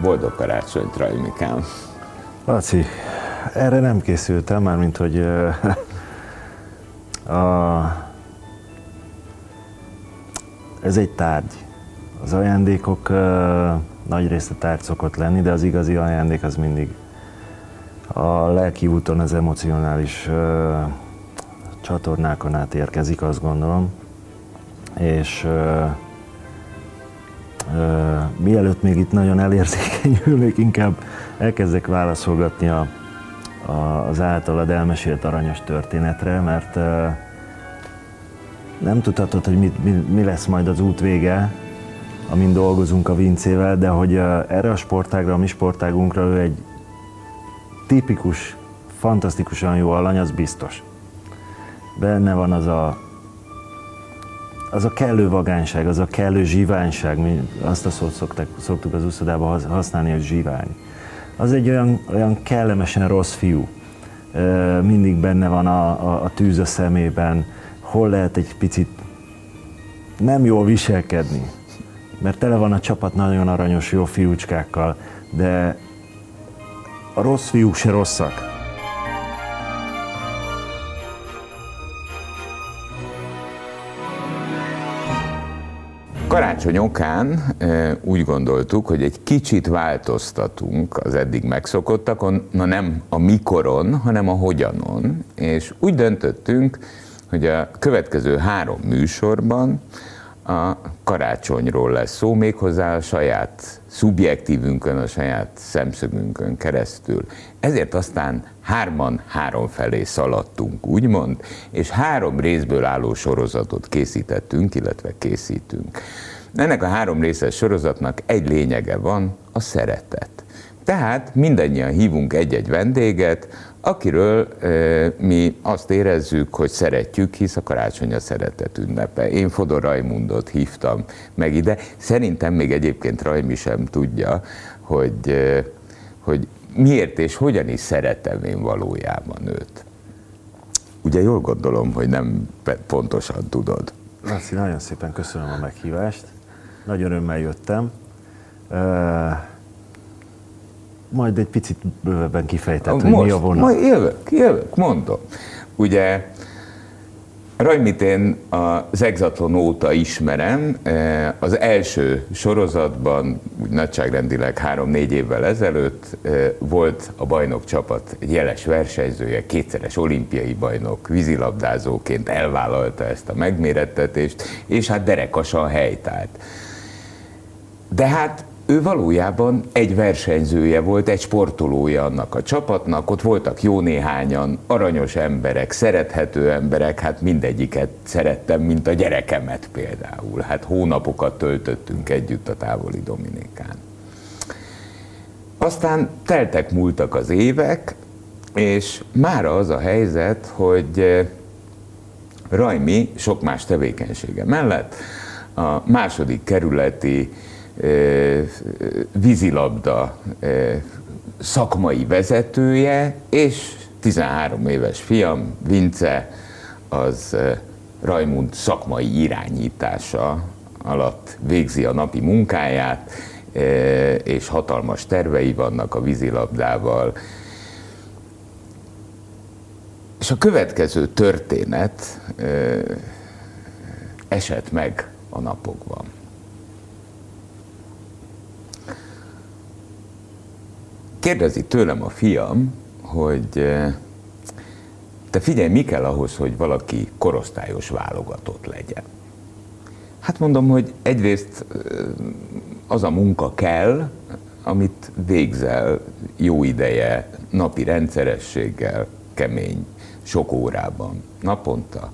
Boldog karácsonyt, Rajmikám! Laci, erre nem készültem, már mint hogy a, ez egy tárgy. Az ajándékok nagy része tárgy szokott lenni, de az igazi ajándék az mindig a lelki úton, az emocionális csatornákon át érkezik, azt gondolom. És mielőtt még itt nagyon elérzékenyülnék, inkább elkezdek válaszolgatni a, a, az általad elmesélt aranyos történetre, mert nem tudhatod, hogy mi, mi, mi lesz majd az út vége, amin dolgozunk a Vincével, de hogy erre a sportágra, a mi sportágunkra ő egy tipikus, fantasztikusan jó alany, az biztos. Benne van az a az a kellő vagányság, az a kellő zsiványság, mi azt a szót szoktak, szoktuk az úszodában használni, hogy zsivány. Az egy olyan, olyan kellemesen rossz fiú. Mindig benne van a, a, a tűz a szemében, hol lehet egy picit nem jól viselkedni. Mert tele van a csapat nagyon aranyos, jó fiúcskákkal, de a rossz fiúk se rosszak. Karácsony okán úgy gondoltuk, hogy egy kicsit változtatunk az eddig megszokottakon, na nem a mikoron, hanem a hogyanon, és úgy döntöttünk, hogy a következő három műsorban a karácsonyról lesz szó, méghozzá a saját szubjektívünkön, a saját szemszögünkön keresztül. Ezért aztán hárman három felé szaladtunk, úgymond, és három részből álló sorozatot készítettünk, illetve készítünk. Ennek a három részes sorozatnak egy lényege van, a szeretet. Tehát mindannyian hívunk egy-egy vendéget, akiről e, mi azt érezzük, hogy szeretjük, hisz a karácsony a szeretet ünnepe. Én Fodor Rajmundot hívtam meg ide. Szerintem még egyébként Rajmi sem tudja, hogy, e, hogy miért és hogyan is szeretem én valójában őt. Ugye jól gondolom, hogy nem pontosan tudod. Laci, nagyon szépen köszönöm a meghívást. Nagy örömmel jöttem. Majd egy picit bővebben kifejtett, hogy mi a vonat. Majd jövök, jövök, mondom. Ugye Rajmit én az Exatlon óta ismerem. Az első sorozatban, úgy nagyságrendileg három-négy évvel ezelőtt volt a bajnok csapat egy jeles versenyzője, kétszeres olimpiai bajnok, vízilabdázóként elvállalta ezt a megmérettetést, és hát derekasan helytált. De hát ő valójában egy versenyzője volt, egy sportolója annak a csapatnak, ott voltak jó néhányan, aranyos emberek, szerethető emberek, hát mindegyiket szerettem, mint a gyerekemet például. Hát hónapokat töltöttünk együtt a távoli Dominikán. Aztán teltek múltak az évek, és mára az a helyzet, hogy eh, Rajmi sok más tevékenysége mellett a második kerületi vízilabda szakmai vezetője, és 13 éves fiam, Vince, az Rajmund szakmai irányítása alatt végzi a napi munkáját, és hatalmas tervei vannak a vízilabdával. És a következő történet esett meg a napokban. Kérdezi tőlem a fiam, hogy eh, te figyelj, mi kell ahhoz, hogy valaki korosztályos válogatott legyen? Hát mondom, hogy egyrészt eh, az a munka kell, amit végzel jó ideje, napi rendszerességgel, kemény, sok órában, naponta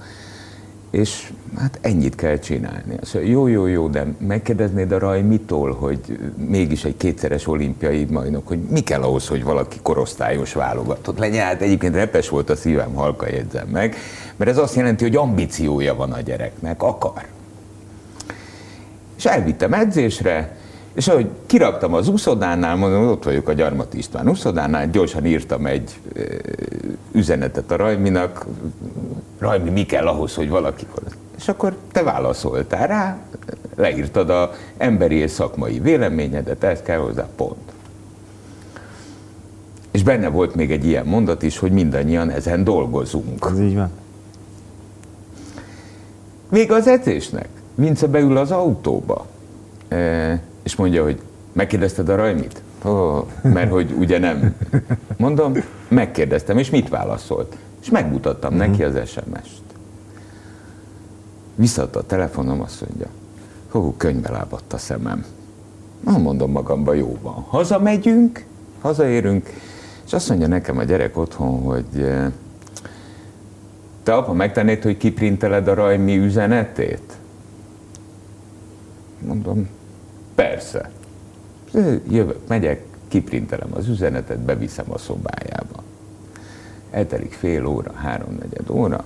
és hát ennyit kell csinálni. Szóval jó, jó, jó, de megkérdeznéd a Raj mitől, hogy mégis egy kétszeres olimpiai majnok, hogy mi kell ahhoz, hogy valaki korosztályos válogatott legyen. Hát egyébként repes volt a szívem, halka jegyzem meg, mert ez azt jelenti, hogy ambíciója van a gyereknek, akar. És elvittem edzésre, és ahogy kiraktam az úszodánál, mondom, ott vagyok a Gyarmat István úszodánál, gyorsan írtam egy üzenetet a Rajminak, Rajmi, mi kell ahhoz, hogy valaki... És akkor te válaszoltál rá, Leírtad a emberi és szakmai véleményedet, ez kell hozzá, pont. És benne volt még egy ilyen mondat is, hogy mindannyian ezen dolgozunk. Ez így van. Még az edzésnek. Vince beül az autóba, e, és mondja, hogy megkérdezted a Rajmit? Oh, mert hogy ugye nem. Mondom, megkérdeztem, és mit válaszolt? És megmutattam uh-huh. neki az SMS-t. Visszaadta a telefonom, azt mondja, hú, könyvbe lábadt a szemem. Na, mondom magamba, jó van. Hazamegyünk, hazaérünk, és azt mondja nekem a gyerek otthon, hogy e, te apa megtennéd, hogy kiprinteled a Rajmi üzenetét? Mondom, persze. Jövök, megyek, kiprintelem az üzenetet, beviszem a szobájába. Eltelik fél óra, háromnegyed óra,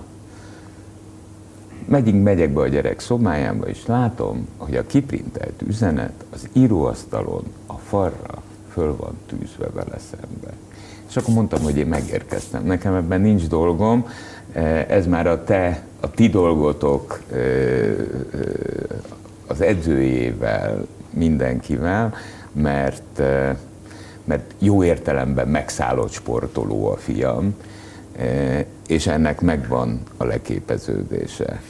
megyünk, megyek be a gyerek szobájába, és látom, hogy a kiprintelt üzenet az íróasztalon a falra föl van tűzve vele szembe. És akkor mondtam, hogy én megérkeztem. Nekem ebben nincs dolgom, ez már a te, a ti dolgotok az edzőjével, mindenkivel, mert, mert jó értelemben megszállott sportoló a fiam, és ennek megvan a leképeződése.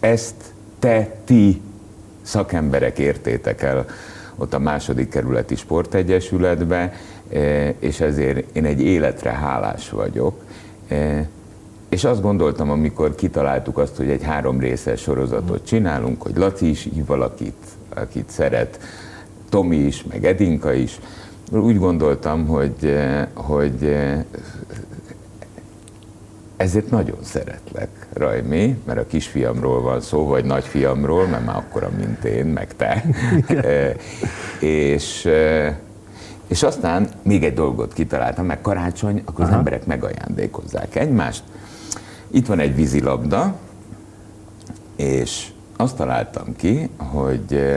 Ezt te, ti szakemberek értétek el ott a második kerületi sportegyesületbe, és ezért én egy életre hálás vagyok. És azt gondoltam, amikor kitaláltuk azt, hogy egy három részes sorozatot csinálunk, hogy Laci is hív valakit, akit szeret, Tomi is, meg Edinka is, úgy gondoltam, hogy, hogy ezért nagyon szeretlek, Rajmi, mert a kisfiamról van szó, vagy nagyfiamról, mert már akkora, mint én, meg te. és, és aztán még egy dolgot kitaláltam, meg karácsony, akkor Aha. az emberek megajándékozzák egymást. Itt van egy vízilabda, és azt találtam ki, hogy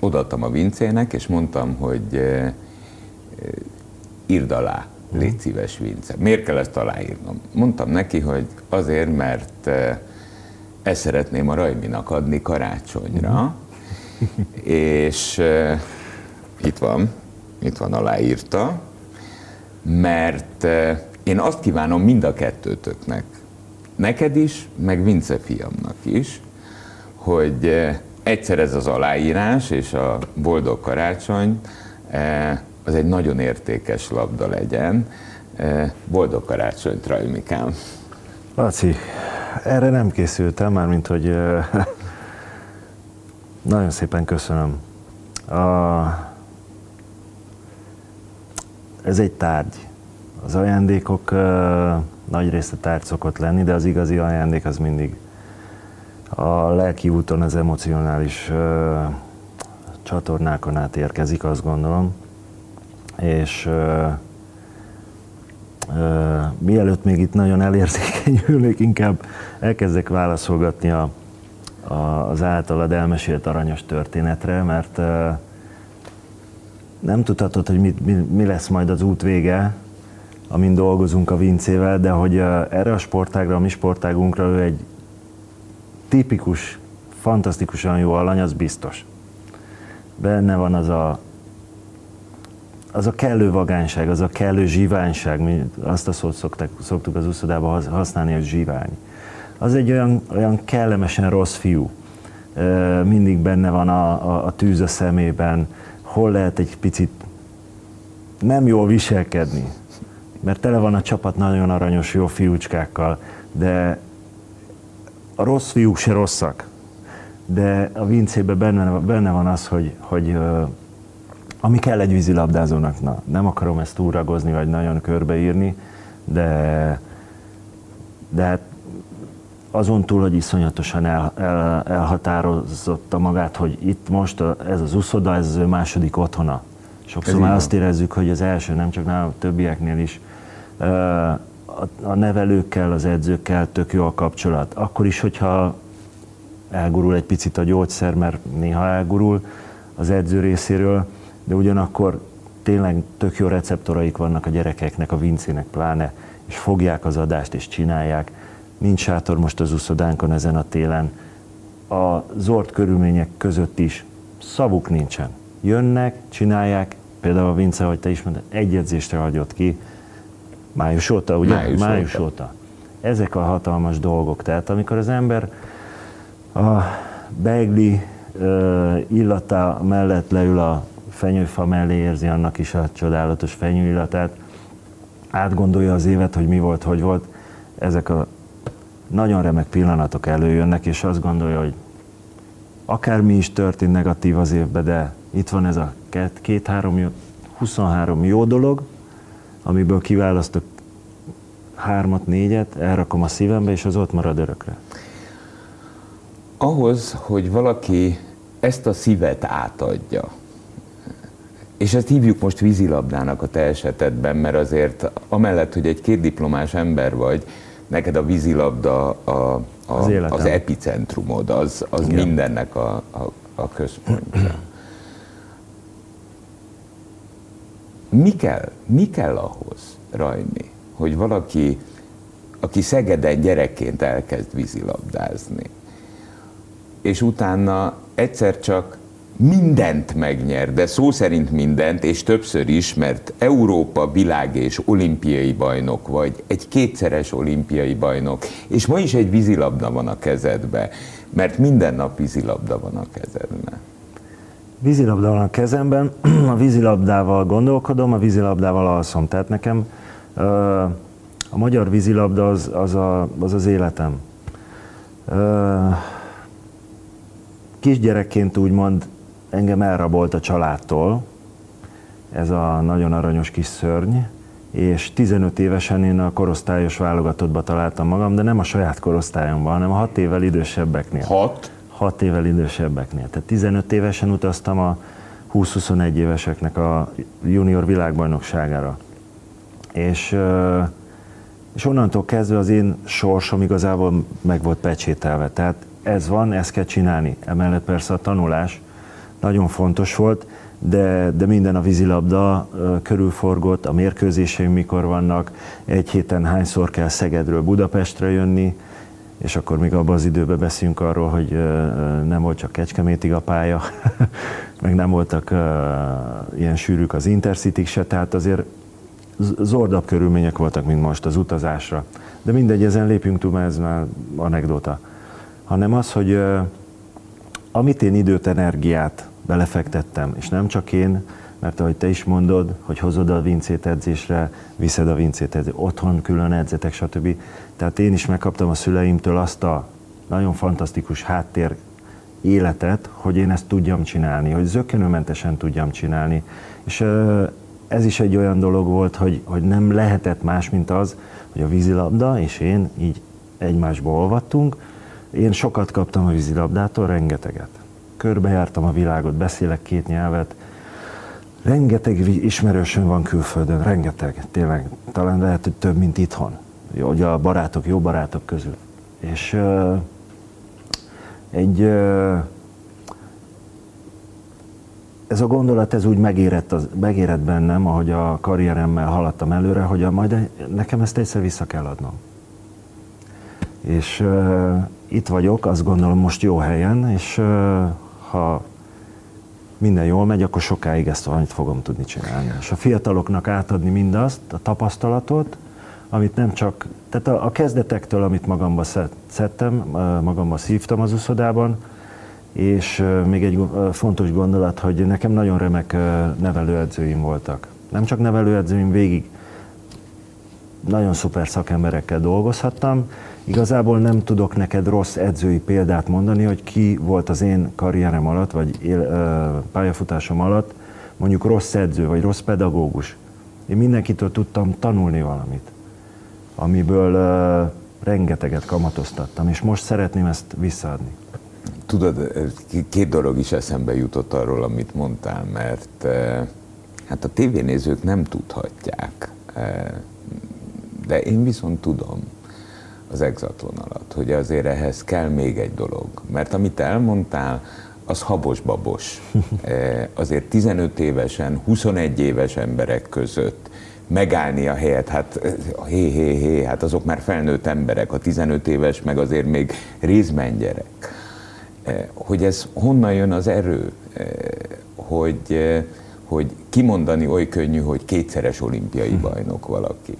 odaadtam a Vincének, és mondtam, hogy írd alá, légy szíves Vince. Miért kell ezt aláírnom? Mondtam neki, hogy azért, mert ezt szeretném a Rajminak adni karácsonyra, és itt van, itt van aláírta, mert én azt kívánom mind a kettőtöknek, neked is, meg Vince fiamnak is, hogy egyszer ez az aláírás és a boldog karácsony az egy nagyon értékes labda legyen. Boldog karácsonyt, Rajmikám! Laci, erre nem készültem, már mint hogy nagyon szépen köszönöm. A, ez egy tárgy. Az ajándékok nagy része tárgy szokott lenni, de az igazi ajándék az mindig a lelki úton, az emocionális csatornákon át érkezik, azt gondolom. És mielőtt még itt nagyon elérzékenyülnék, inkább elkezdek válaszolgatni a, a, az általad elmesélt aranyos történetre, mert nem tudhatod, hogy mi, mi, mi lesz majd az út vége, amin dolgozunk a Vincével, de hogy erre a sportágra, a mi sportágunkra ő egy tipikus, fantasztikusan jó alany, az biztos. Benne van az a, az a kellő vagányság, az a kellő zsiványság, mi azt a szót szoktak, szoktuk az úszodában használni, hogy zsivány. Az egy olyan, olyan kellemesen rossz fiú. Mindig benne van a, a, a tűz a szemében, hol lehet egy picit nem jól viselkedni, mert tele van a csapat nagyon aranyos, jó fiúcskákkal, de a rossz fiúk se rosszak. De a vincében benne, benne van az, hogy, hogy ami kell egy vízilabdázónak, na, nem akarom ezt túragozni, vagy nagyon körbeírni, de, de hát azon túl, hogy iszonyatosan el, el, elhatározotta magát, hogy itt most a, ez az uszoda, ez az ő második otthona. Sokszor már azt érezzük, hogy az első, nem csak nálam, többieknél is, a, nevelőkkel, az edzőkkel tök jó a kapcsolat. Akkor is, hogyha elgurul egy picit a gyógyszer, mert néha elgurul az edző részéről, de ugyanakkor tényleg tök jó receptoraik vannak a gyerekeknek, a vincének pláne, és fogják az adást és csinálják. Nincs sátor most az úszodánkon ezen a télen. a zord körülmények között is szavuk nincsen. Jönnek, csinálják, például a Vince, hogy te is mondtad, egy edzésre hagyott ki, május óta, ugye? Május május óta. óta. Ezek a hatalmas dolgok. Tehát amikor az ember a beigli ö, illata mellett leül a fenyőfa mellé, érzi annak is a csodálatos fenyő illatát, átgondolja az évet, hogy mi volt, hogy volt, ezek a nagyon remek pillanatok előjönnek, és azt gondolja, hogy akármi is történt negatív az évben, de itt van ez a két, két három, jó, 23 jó dolog, amiből kiválasztok hármat, négyet, elrakom a szívembe, és az ott marad örökre. Ahhoz, hogy valaki ezt a szívet átadja, és ezt hívjuk most vízilabdának a te esetedben, mert azért amellett, hogy egy kétdiplomás ember vagy, neked a vízilabda a, a, Az az, életem. az epicentrumod, az, az Igen. mindennek a, a, a központja. Mi kell, mi kell ahhoz, Rajni, hogy valaki, aki Szegeden gyerekként elkezd vízilabdázni, és utána egyszer csak mindent megnyer, de szó szerint mindent, és többször is, mert Európa, világ és olimpiai bajnok vagy, egy kétszeres olimpiai bajnok, és ma is egy vízilabda van a kezedbe, mert minden nap vízilabda van a kezedben. Vízilabda van a kezemben, a vízilabdával gondolkodom, a vízilabdával alszom. Tehát nekem a magyar vízilabda az az, a, az, az életem. Kisgyerekként úgymond engem elrabolt a családtól, ez a nagyon aranyos kis szörny, és 15 évesen én a korosztályos válogatottba találtam magam, de nem a saját korosztályomban, hanem a 6 évvel idősebbeknél. Hat, 6 évvel idősebbeknél. Tehát 15 évesen utaztam a 20-21 éveseknek a junior világbajnokságára. És, és onnantól kezdve az én sorsom igazából meg volt pecsételve. Tehát ez van, ezt kell csinálni. Emellett persze a tanulás nagyon fontos volt, de, de minden a vízilabda körülforgott, a mérkőzéseim mikor vannak, egy héten hányszor kell Szegedről Budapestre jönni, és akkor még abban az időben beszélünk arról, hogy nem volt csak Kecskemétig a pálya, meg nem voltak ilyen sűrűk az intercity se, tehát azért zordabb körülmények voltak, mint most az utazásra. De mindegy, ezen lépjünk túl, mert ez már anekdota. Hanem az, hogy amit én időt, energiát belefektettem, és nem csak én, mert ahogy te is mondod, hogy hozod a vincét edzésre, viszed a vincét edzésre, otthon külön edzetek, stb. Tehát én is megkaptam a szüleimtől azt a nagyon fantasztikus háttér életet, hogy én ezt tudjam csinálni, hogy zökkenőmentesen tudjam csinálni. És ez is egy olyan dolog volt, hogy, hogy nem lehetett más, mint az, hogy a vízilabda és én így egymásba olvattunk. Én sokat kaptam a vízilabdától, rengeteget. Körbejártam a világot, beszélek két nyelvet, rengeteg ismerősöm van külföldön, rengeteg, tényleg, talán lehet, hogy több, mint itthon. Ugye a barátok, jó barátok közül. És ö, egy ö, ez a gondolat ez úgy megérett, az, megérett bennem, ahogy a karrieremmel haladtam előre, hogy a, majd nekem ezt egyszer vissza kell adnom. És uh, itt vagyok, azt gondolom most jó helyen, és uh, ha minden jól megy, akkor sokáig ezt valamit fogom tudni csinálni. És a fiataloknak átadni mindazt, a tapasztalatot, amit nem csak, tehát a, a kezdetektől, amit magamba szed- szedtem, magamba szívtam az uszodában, és még egy fontos gondolat, hogy nekem nagyon remek nevelőedzőim voltak. Nem csak nevelőedzőim, végig nagyon szuper szakemberekkel dolgozhattam. Igazából nem tudok neked rossz edzői példát mondani, hogy ki volt az én karrierem alatt, vagy él, pályafutásom alatt mondjuk rossz edző, vagy rossz pedagógus. Én mindenkitől tudtam tanulni valamit, amiből ö, rengeteget kamatoztattam, és most szeretném ezt visszaadni. Tudod, két dolog is eszembe jutott arról, amit mondtál, mert hát a tévénézők nem tudhatják, de én viszont tudom az exatlon alatt, hogy azért ehhez kell még egy dolog. Mert amit elmondtál, az habos-babos. Azért 15 évesen, 21 éves emberek között megállni a helyet, hát eh, hé, hé, hé, hát azok már felnőtt emberek, a 15 éves meg azért még részben gyerek hogy ez honnan jön az erő, hogy, hogy kimondani oly könnyű, hogy kétszeres olimpiai hm. bajnok valaki.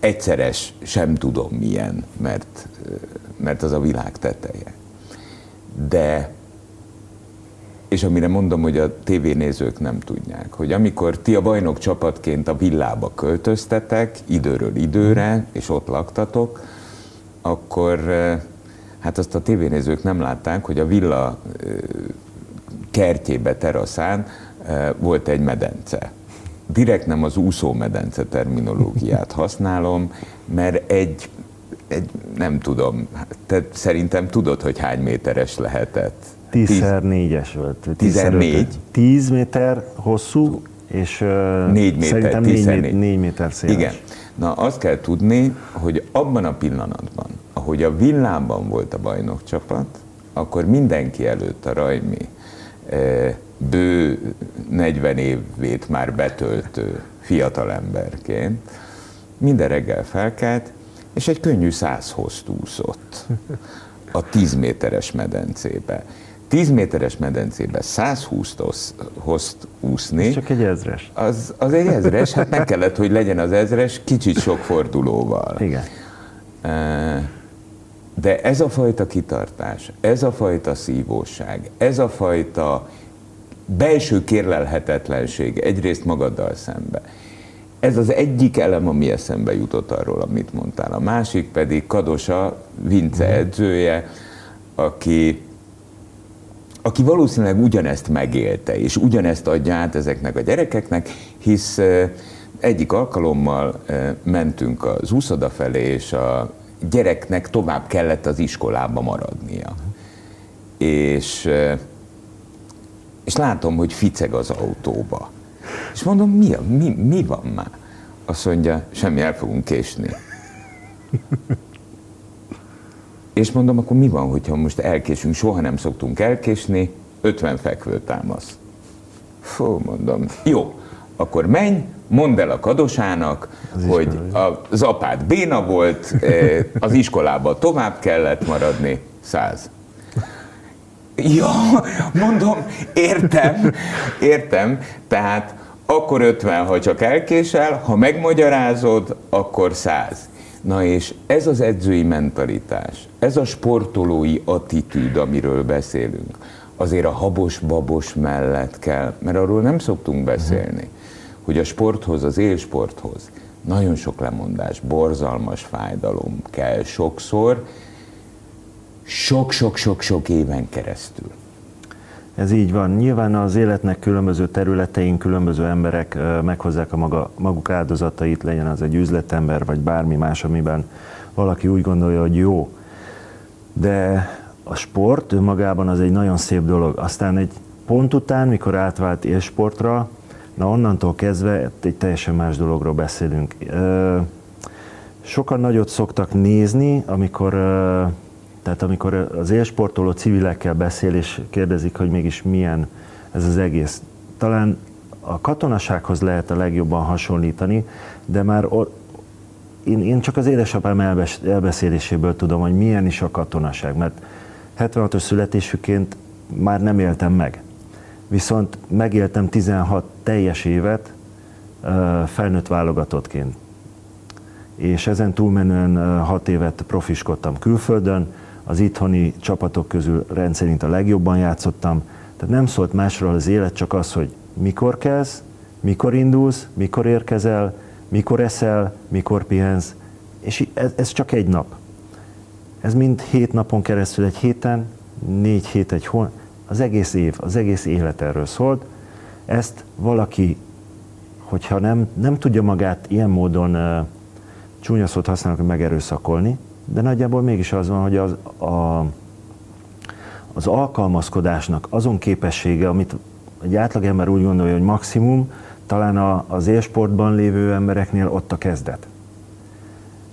Egyszeres sem tudom milyen, mert, mert az a világ teteje. De és amire mondom, hogy a tévénézők nem tudják, hogy amikor ti a bajnok csapatként a villába költöztetek, időről időre, és ott laktatok, akkor hát azt a tévénézők nem látták, hogy a villa kertjébe, teraszán volt egy medence. Direkt nem az úszómedence terminológiát használom, mert egy, egy nem tudom, te szerintem tudod, hogy hány méteres lehetett 10x4-es volt. 14. 10 méter hosszú, és 4 méter, szerintem 4, 4, 4 méter széles. Igen. Na azt kell tudni, hogy abban a pillanatban, ahogy a villában volt a bajnok csapat, akkor mindenki előtt a Rajmi bő 40 évét már betöltő fiatalemberként minden reggel felkelt, és egy könnyű százhoz úszott a 10 méteres medencébe. 10 méteres medencébe 120 hozt úszni. Ez csak egy ezres. Az, az egy ezres, hát meg kellett, hogy legyen az ezres kicsit sok fordulóval. Igen. De ez a fajta kitartás, ez a fajta szívóság, ez a fajta belső kérlelhetetlenség egyrészt magaddal szembe. Ez az egyik elem, ami eszembe jutott arról, amit mondtál. A másik pedig Kadosa, Vince mhm. edzője, aki aki valószínűleg ugyanezt megélte, és ugyanezt adja át ezeknek a gyerekeknek, hisz egyik alkalommal mentünk az úszoda felé, és a gyereknek tovább kellett az iskolába maradnia. És, és látom, hogy ficeg az autóba. És mondom, mi, mi, mi van már? Azt mondja, semmi, el fogunk késni. És mondom, akkor mi van, hogyha most elkésünk? Soha nem szoktunk elkésni, 50 fekvő támasz. Fú, mondom, jó, akkor menj, mondd el a kadosának, az hogy iskola, az apád béna volt, eh, az iskolába tovább kellett maradni, száz. Ja, mondom, értem, értem, tehát akkor 50, ha csak elkésel, ha megmagyarázod, akkor 100. Na és ez az edzői mentalitás, ez a sportolói attitűd, amiről beszélünk, azért a habos-babos mellett kell, mert arról nem szoktunk beszélni, hogy a sporthoz, az élsporthoz nagyon sok lemondás, borzalmas fájdalom kell sokszor, sok-sok-sok-sok éven keresztül. Ez így van. Nyilván az életnek különböző területein különböző emberek meghozzák a maga, maguk áldozatait, legyen az egy üzletember, vagy bármi más, amiben valaki úgy gondolja, hogy jó. De a sport önmagában az egy nagyon szép dolog. Aztán egy pont után, mikor átvált élsportra, na onnantól kezdve egy teljesen más dologról beszélünk. Sokan nagyot szoktak nézni, amikor tehát amikor az élsportoló civilekkel beszél, és kérdezik, hogy mégis milyen ez az egész, talán a katonasághoz lehet a legjobban hasonlítani, de már or, én, én csak az édesapám elbes, elbeszéléséből tudom, hogy milyen is a katonaság, mert 76-os születésüként már nem éltem meg. Viszont megéltem 16 teljes évet felnőtt válogatottként. És ezen túlmenően 6 évet profiskodtam külföldön, az itthoni csapatok közül rendszerint a legjobban játszottam, tehát nem szólt másról az élet, csak az, hogy mikor kezd, mikor indulsz, mikor érkezel, mikor eszel, mikor pihensz, és ez, ez csak egy nap. Ez mind hét napon keresztül egy héten, négy hét egy hol, az egész év, az egész élet erről szólt. Ezt valaki, hogyha nem, nem tudja magát ilyen módon uh, csúnya szót használnak, hogy megerőszakolni, de nagyjából mégis az van, hogy az, a, az alkalmazkodásnak azon képessége, amit egy átlagember úgy gondolja, hogy maximum, talán a, az élsportban lévő embereknél ott a kezdet.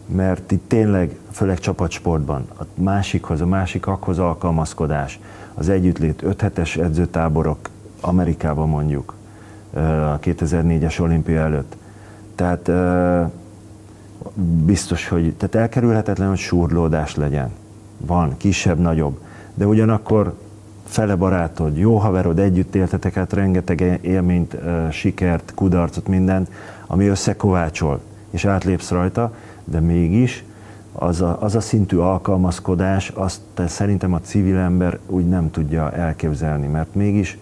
Mert itt tényleg, főleg csapatsportban, a másikhoz, a másikakhoz alkalmazkodás, az együttlét, 5 hetes edzőtáborok Amerikában mondjuk, a 2004-es olimpia előtt. Tehát biztos, hogy tehát elkerülhetetlen, hogy súrlódás legyen. Van, kisebb, nagyobb. de ugyanakkor fele barátod, jó haverod, együtt éltetek át rengeteg élményt, sikert, kudarcot, mindent, ami összekovácsol, és átlépsz rajta, de mégis az a, az a szintű alkalmazkodás, azt szerintem a civil ember úgy nem tudja elképzelni, mert mégis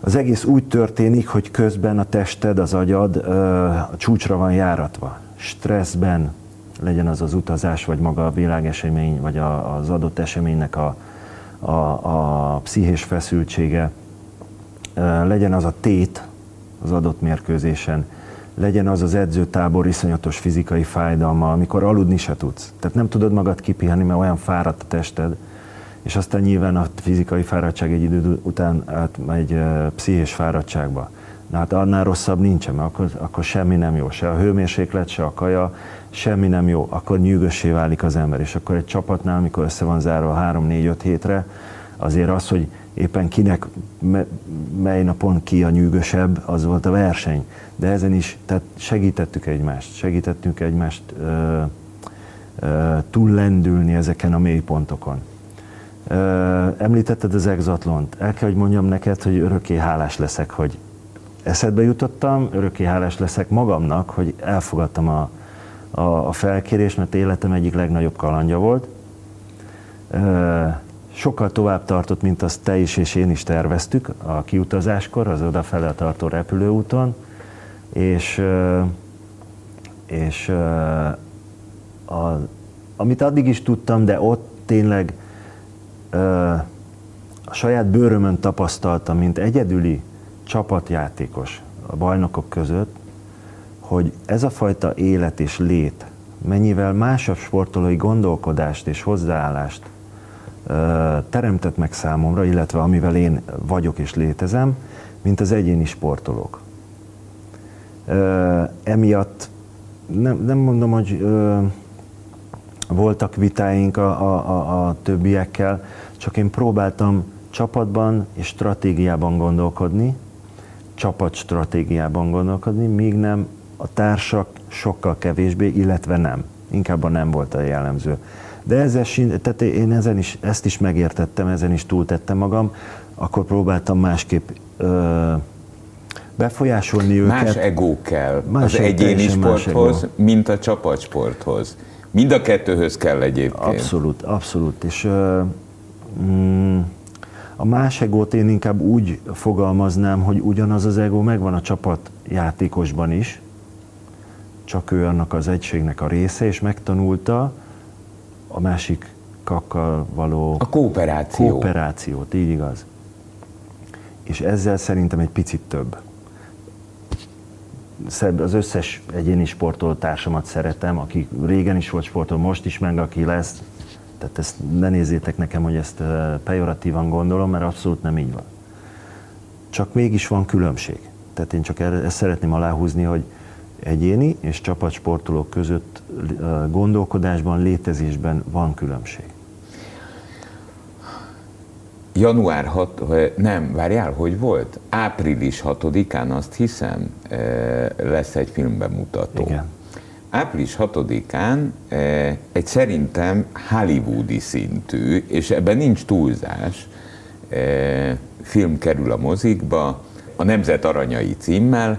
az egész úgy történik, hogy közben a tested, az agyad a csúcsra van járatva. Stresszben, legyen az az utazás, vagy maga a világesemény, vagy a, az adott eseménynek a, a, a pszichés feszültsége, legyen az a tét az adott mérkőzésen, legyen az az edzőtábor iszonyatos fizikai fájdalma, amikor aludni se tudsz. Tehát nem tudod magad kipihenni, mert olyan fáradt a tested, és aztán nyilván a fizikai fáradtság egy idő után átmegy pszichés fáradtságba. Na hát annál rosszabb nincsen, mert akkor, akkor semmi nem jó. Se a hőmérséklet, se a kaja, semmi nem jó. Akkor nyűgössé válik az ember. És akkor egy csapatnál, amikor össze van zárva 3-4-5 hétre, azért az, hogy éppen kinek, mely napon ki a nyűgösebb, az volt a verseny. De ezen is, tehát segítettük egymást, segítettünk egymást ö, ö, túllendülni ezeken a mélypontokon. Ö, említetted az exatlont. El kell, hogy mondjam neked, hogy örökké hálás leszek, hogy eszedbe jutottam, örökké hálás leszek magamnak, hogy elfogadtam a, a, a felkérést, mert életem egyik legnagyobb kalandja volt. Sokkal tovább tartott, mint azt te is és én is terveztük a kiutazáskor, az odafele tartó repülőúton, és, és a, amit addig is tudtam, de ott tényleg a saját bőrömön tapasztaltam, mint egyedüli csapatjátékos a bajnokok között, hogy ez a fajta élet és lét mennyivel másabb sportolói gondolkodást és hozzáállást teremtett meg számomra, illetve amivel én vagyok és létezem, mint az egyéni sportolók. Emiatt nem, nem mondom, hogy voltak vitáink a, a, a, a többiekkel, csak én próbáltam csapatban és stratégiában gondolkodni, csapatstratégiában gondolkodni, míg nem a társak sokkal kevésbé, illetve nem. Inkább a nem volt a jellemző. De ezzel, tehát én ezen is, ezt is megértettem, ezen is túltettem magam, akkor próbáltam másképp ö, befolyásolni őket. Más egó kell más az egyéni sporthoz, mint a csapatsporthoz. Mind a kettőhöz kell egyébként. Abszolút, abszolút. És ö, mm, a más egót én inkább úgy fogalmaznám, hogy ugyanaz az ego megvan a csapat játékosban is, csak ő annak az egységnek a része, és megtanulta, a másik kakkal való a kooperáció. kooperációt, így igaz. És ezzel szerintem egy picit több. Az összes egyéni sportoló társamat szeretem, aki régen is volt sportoló, most is meg, aki lesz. Tehát ezt ne nézzétek nekem, hogy ezt pejoratívan gondolom, mert abszolút nem így van. Csak mégis van különbség. Tehát én csak ezt szeretném aláhúzni, hogy egyéni és csapatsportolók között gondolkodásban, létezésben van különbség. Január 6, nem, várjál, hogy volt? Április 6-án azt hiszem lesz egy filmbemutató. Igen. Április 6-án egy szerintem hollywoodi szintű, és ebben nincs túlzás, film kerül a mozikba, a Nemzet Aranyai címmel,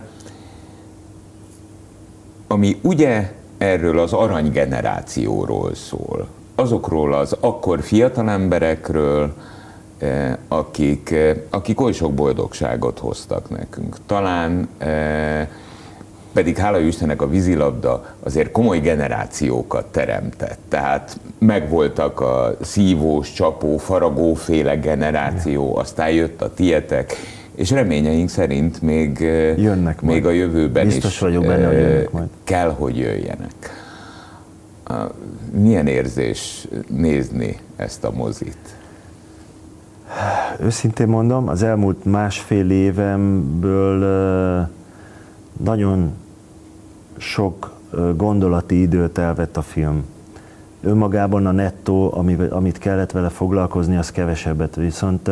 ami ugye erről az aranygenerációról szól. Azokról az akkor fiatal emberekről, eh, akik, akik oly sok boldogságot hoztak nekünk. Talán eh, pedig hála Istennek a vízilabda azért komoly generációkat teremtett. Tehát megvoltak a szívós, csapó, faragóféle generáció, aztán jött a tietek, és reményeink szerint még, jönnek még majd. a jövőben Biztos is vagyok benne, hogy jönnek majd. kell, hogy jöjjenek. Milyen érzés nézni ezt a mozit? Őszintén mondom, az elmúlt másfél évemből nagyon sok gondolati időt elvett a film. Önmagában a nettó, amit kellett vele foglalkozni, az kevesebbet. Viszont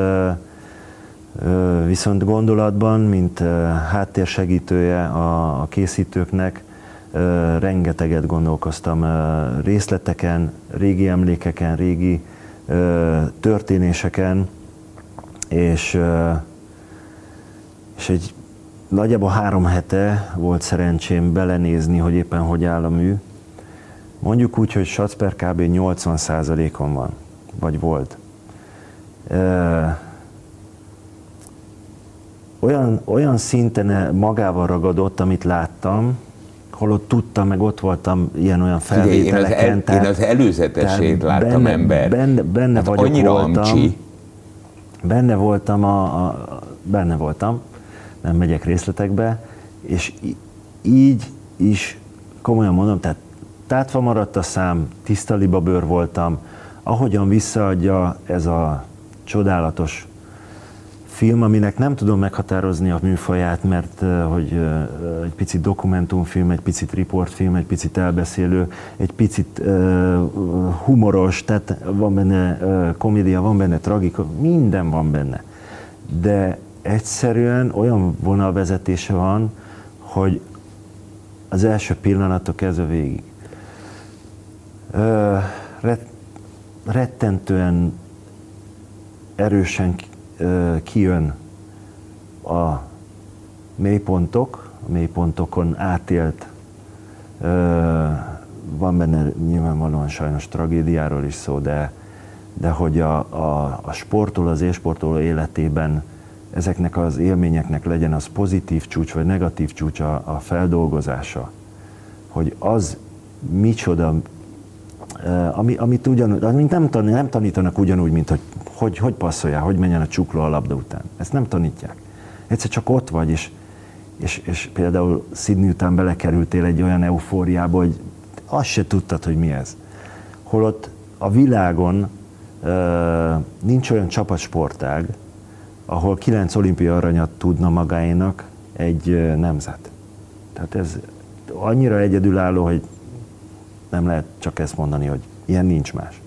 Viszont gondolatban, mint háttérsegítője a készítőknek, rengeteget gondolkoztam részleteken, régi emlékeken, régi történéseken, és, és egy nagyjából három hete volt szerencsém belenézni, hogy éppen hogy áll a mű. Mondjuk úgy, hogy Schatzper kb. 80%-on van, vagy volt. Olyan, olyan szinten magával ragadott, amit láttam, holott tudtam, meg ott voltam ilyen-olyan felvételeken. Én az, el, én az előzetesét láttam benne, ember. Benne, benne hát vagyok, annyira voltam. Amcsi. Benne voltam, a, a, benne voltam, nem megyek részletekbe, és így is komolyan mondom, tehát tátva maradt a szám, tiszta libabőr voltam, ahogyan visszaadja ez a csodálatos film, aminek nem tudom meghatározni a műfaját, mert hogy egy picit dokumentumfilm, egy picit riportfilm, egy picit elbeszélő, egy picit humoros, tehát van benne komédia, van benne tragika, minden van benne. De egyszerűen olyan vonalvezetése van, hogy az első pillanattól kezdve végig. rettentően erősen kijön a mélypontok, a mélypontokon átélt, van benne nyilvánvalóan sajnos tragédiáról is szó, de, de hogy a, a, a sportoló, az élsportoló életében ezeknek az élményeknek legyen az pozitív csúcs, vagy negatív csúcs a, a feldolgozása, hogy az micsoda, ami, amit, ugyan, amit nem, tan, nem tanítanak ugyanúgy, mint hogy hogy, hogy passzoljál, hogy menjen a csukló a labda után. Ezt nem tanítják. Egyszer csak ott vagy, és, és, és például Sydney után belekerültél egy olyan eufóriába, hogy azt se tudtad, hogy mi ez. Holott a világon uh, nincs olyan csapatsportág, ahol kilenc olimpia aranyat tudna magáénak egy nemzet. Tehát ez annyira egyedülálló, hogy nem lehet csak ezt mondani, hogy ilyen nincs más.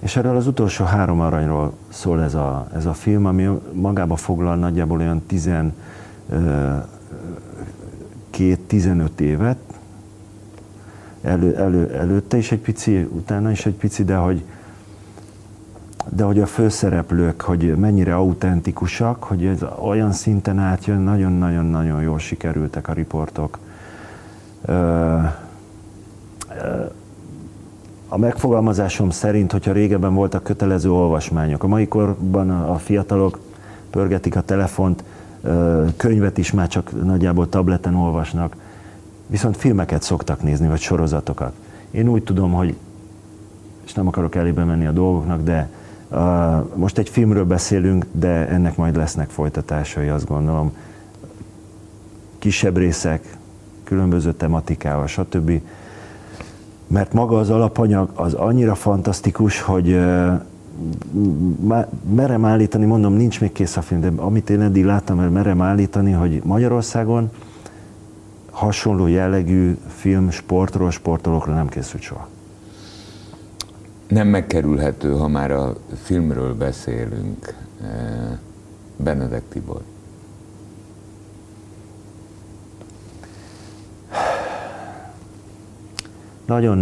És erről az utolsó három aranyról szól ez a, ez a film, ami magába foglal nagyjából olyan 12-15 évet, elő, elő, előtte is egy pici, utána is egy pici, de hogy, de hogy a főszereplők, hogy mennyire autentikusak, hogy ez olyan szinten átjön, nagyon-nagyon-nagyon jól sikerültek a riportok. A megfogalmazásom szerint, hogyha régebben voltak kötelező olvasmányok, a mai korban a fiatalok pörgetik a telefont, könyvet is már csak nagyjából tableten olvasnak, viszont filmeket szoktak nézni, vagy sorozatokat. Én úgy tudom, hogy, és nem akarok elébe menni a dolgoknak, de most egy filmről beszélünk, de ennek majd lesznek folytatásai, azt gondolom. Kisebb részek, különböző tematikával, stb mert maga az alapanyag az annyira fantasztikus, hogy merem állítani, mondom, nincs még kész a film, de amit én eddig láttam, merem állítani, hogy Magyarországon hasonló jellegű film sportról, sportolókról nem készült soha. Nem megkerülhető, ha már a filmről beszélünk, Benedek Tibor. Nagyon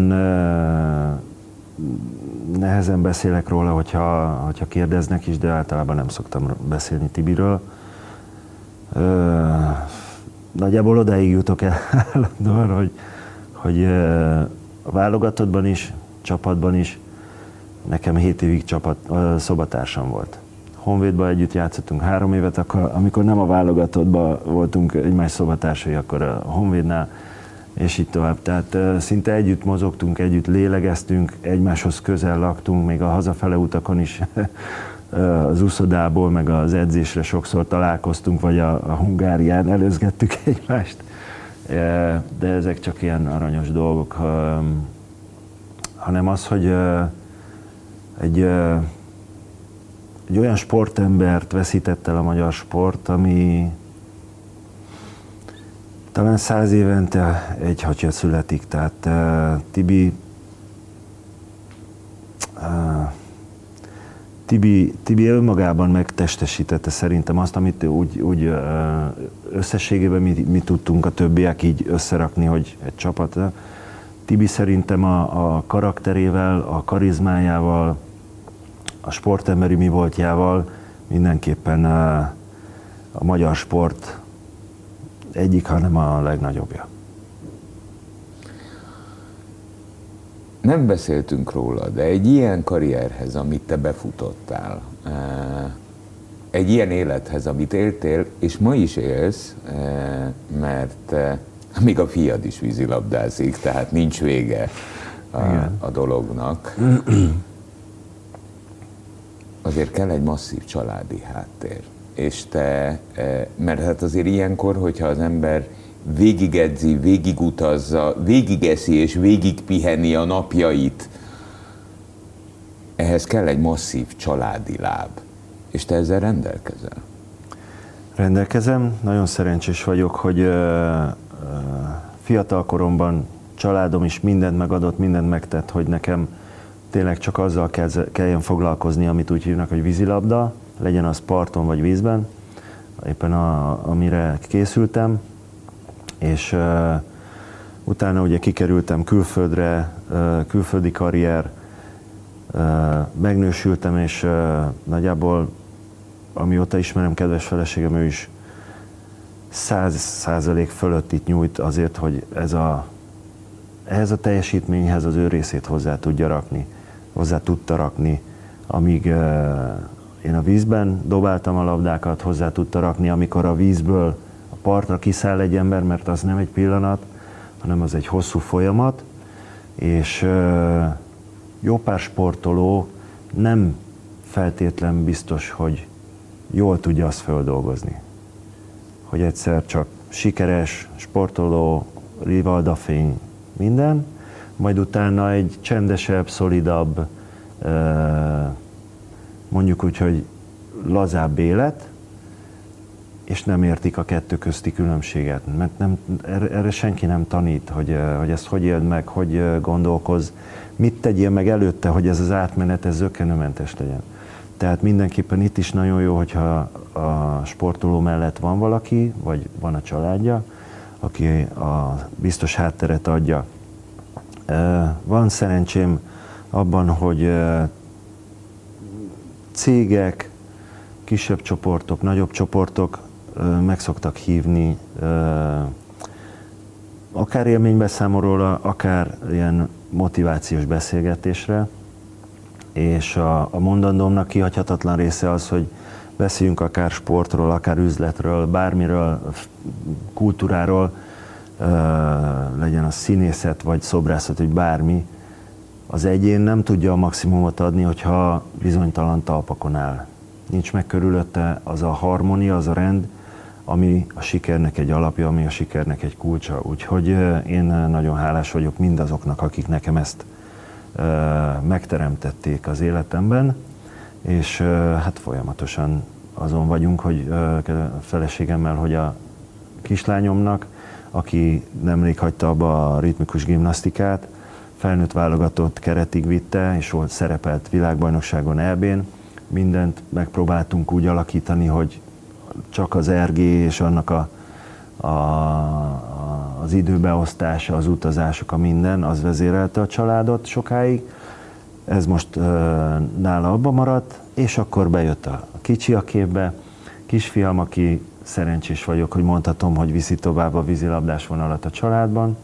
nehezen beszélek róla, hogyha, hogyha kérdeznek is, de általában nem szoktam beszélni Tibiről. Nagyjából odáig jutok el állandóan, hogy, hogy a válogatottban is, csapatban is nekem 7 évig csapat, szobatársam volt. Honvédban együtt játszottunk három évet, akkor, amikor nem a válogatottban voltunk egymás szobatársai, akkor a Honvédnál és így tovább. Tehát szinte együtt mozogtunk, együtt lélegeztünk, egymáshoz közel laktunk, még a hazafele utakon is az uszodából, meg az edzésre sokszor találkoztunk, vagy a, a Hungárián előzgettük egymást. De ezek csak ilyen aranyos dolgok, hanem az, hogy egy, egy olyan sportembert veszített el a magyar sport, ami, talán száz évente egy hatya születik, tehát uh, Tibi uh, Tibi, Tibi önmagában megtestesítette szerintem azt, amit úgy, úgy összességében mi, mi tudtunk a többiek így összerakni, hogy egy csapat. Tibi szerintem a, a karakterével, a karizmájával, a sportemberi mi voltjával mindenképpen a magyar sport egyik, hanem a legnagyobbja. Nem beszéltünk róla, de egy ilyen karrierhez, amit te befutottál, egy ilyen élethez, amit éltél, és ma is élsz, mert még a fiad is vízilabdázik, tehát nincs vége a, a dolognak. Azért kell egy masszív családi háttér. És te, e, mert hát azért ilyenkor, hogyha az ember végigedzi, végigutazza, végigeszi és végigpiheni a napjait, ehhez kell egy masszív családi láb. És te ezzel rendelkezel? Rendelkezem. Nagyon szerencsés vagyok, hogy fiatal koromban családom is mindent megadott, mindent megtett, hogy nekem tényleg csak azzal kelljen foglalkozni, amit úgy hívnak, hogy vízilabda, legyen az parton vagy vízben, éppen a, amire készültem, és uh, utána ugye kikerültem külföldre, uh, külföldi karrier, uh, megnősültem, és uh, nagyjából amióta ismerem kedves feleségem, ő is száz százalék fölött itt nyújt azért, hogy ez a, ehhez a teljesítményhez az ő részét hozzá tudja rakni, hozzá tudta rakni, amíg uh, én a vízben dobáltam a labdákat, hozzá tudta rakni, amikor a vízből a partra kiszáll egy ember, mert az nem egy pillanat, hanem az egy hosszú folyamat, és uh, jó pár sportoló nem feltétlen biztos, hogy jól tudja azt feldolgozni hogy egyszer csak sikeres, sportoló, rivaldafény, minden, majd utána egy csendesebb, szolidabb, mondjuk úgy, hogy lazább élet, és nem értik a kettő közti különbséget. Mert nem, erre senki nem tanít, hogy, hogy ezt hogy éld meg, hogy gondolkoz, mit tegyél meg előtte, hogy ez az átmenet ez zökkenőmentes legyen. Tehát mindenképpen itt is nagyon jó, hogyha a sportoló mellett van valaki, vagy van a családja, aki a biztos hátteret adja. Van szerencsém abban, hogy cégek, kisebb csoportok, nagyobb csoportok meg szoktak hívni akár élménybeszámolóra, akár ilyen motivációs beszélgetésre, és a, a mondandómnak kihagyhatatlan része az, hogy beszéljünk akár sportról, akár üzletről, bármiről, kultúráról, legyen az színészet, vagy szobrászat, vagy bármi, az egyén nem tudja a maximumot adni, hogyha bizonytalan talpakon áll. Nincs meg körülötte az a harmónia, az a rend, ami a sikernek egy alapja, ami a sikernek egy kulcsa. Úgyhogy én nagyon hálás vagyok mindazoknak, akik nekem ezt megteremtették az életemben, és hát folyamatosan azon vagyunk, hogy feleségemmel, hogy a kislányomnak, aki nemrég hagyta abba a ritmikus gimnasztikát, felnőtt válogatott keretig vitte, és volt szerepelt világbajnokságon elbén. Mindent megpróbáltunk úgy alakítani, hogy csak az RG és annak a, a, az időbeosztása, az utazások, a minden, az vezérelte a családot sokáig. Ez most nála abba maradt, és akkor bejött a, kicsi a képbe, kisfiam, aki szerencsés vagyok, hogy mondhatom, hogy viszi tovább a vízilabdás vonalat a családban,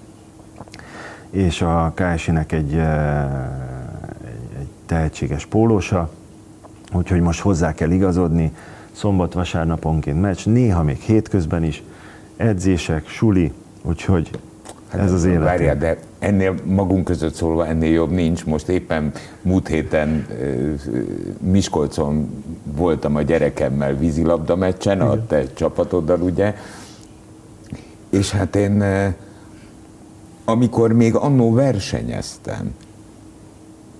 és a KSI-nek egy, egy tehetséges pólósa, úgyhogy most hozzá kell igazodni, szombat-vasárnaponként meccs, néha még hétközben is, edzések, suli, Úgyhogy hát ez az élet. Várjál, de ennél magunk között szólva ennél jobb nincs. Most éppen múlt héten Miskolcon voltam a gyerekemmel vízilabda meccsen, a te csapatoddal ugye, és hát én amikor még annó versenyeztem,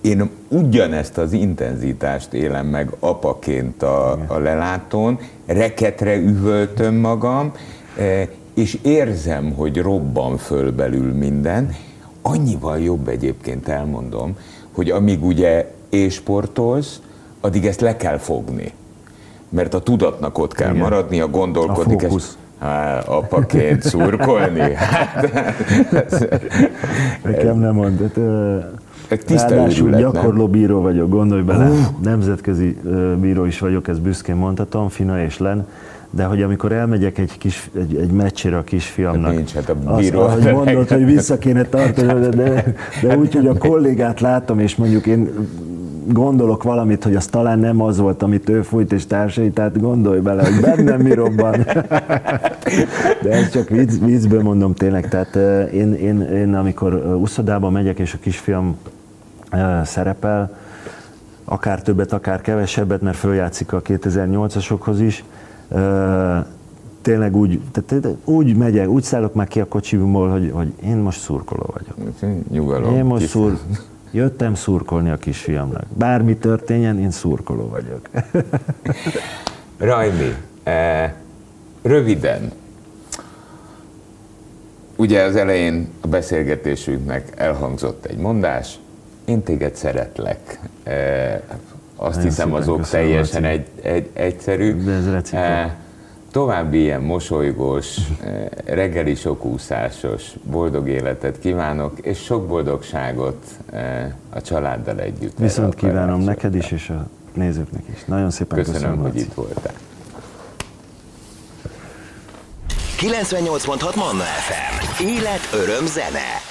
én ugyanezt az intenzitást élem meg apaként a, a lelátón, reketre üvöltöm magam, és érzem, hogy robban föl belül minden, annyival jobb egyébként elmondom, hogy amíg ugye ésportolsz, addig ezt le kell fogni. Mert a tudatnak ott kell Igen. maradni, a gondolkodik. A fókusz. Há, apaként szurkolni? Hát, Nekem nem mond. tiszta Ráadásul őrület, nem? gyakorló bíró vagyok, gondolj bele, nemzetközi ö, bíró is vagyok, ezt büszkén mondhatom, Fina és Len, de hogy amikor elmegyek egy, kis, egy, egy meccsére a kisfiamnak, Hát nincs, hát a bíró- ahogy mondod, hogy vissza kéne tartani, de, de, de úgy, hogy a kollégát látom, és mondjuk én gondolok valamit, hogy az talán nem az volt, amit ő fújt és társai, tehát gondolj bele, hogy bennem mi robban. De ezt csak vicc, viccből mondom tényleg, tehát eh, én, én, én amikor eh, uszodába megyek, és a kisfiam eh, szerepel, akár többet, akár kevesebbet, mert följátszik a 2008-asokhoz is, tényleg úgy, tehát úgy megyek, úgy szállok már ki a kocsiból, hogy, hogy én most szurkoló vagyok. Nyugalom. Én most szur, jöttem szurkolni a kisfiamnak. Bármi történjen, én szurkoló vagyok. Rajmi, eh, röviden, ugye az elején a beszélgetésünknek elhangzott egy mondás, én téged szeretlek. Eh, azt Nagyon hiszem az szépen ok köszönöm, teljesen egy, egy, egyszerű. De ez reciprok. további ilyen mosolygós, eh, reggeli sokúszásos, boldog életet kívánok, és sok boldogságot eh, a családdal együtt. Viszont kívánom neked is, és a nézőknek is. Nagyon szépen Köszönöm, köszönöm, hogy itt voltál. 98.6 Manna FM. Élet, öröm, zene.